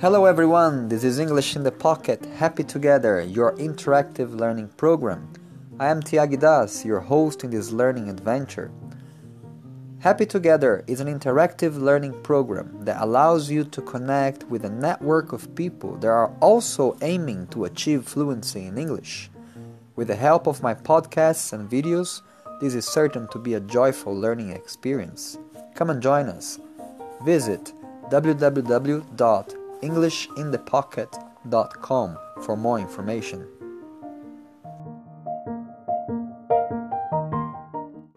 Hello everyone, this is English in the Pocket, Happy Together, your interactive learning program. I am Tiagi Das, your host in this learning adventure. Happy Together is an interactive learning program that allows you to connect with a network of people that are also aiming to achieve fluency in English. With the help of my podcasts and videos, this is certain to be a joyful learning experience. Come and join us. Visit www.englishinthepocket.com for more information.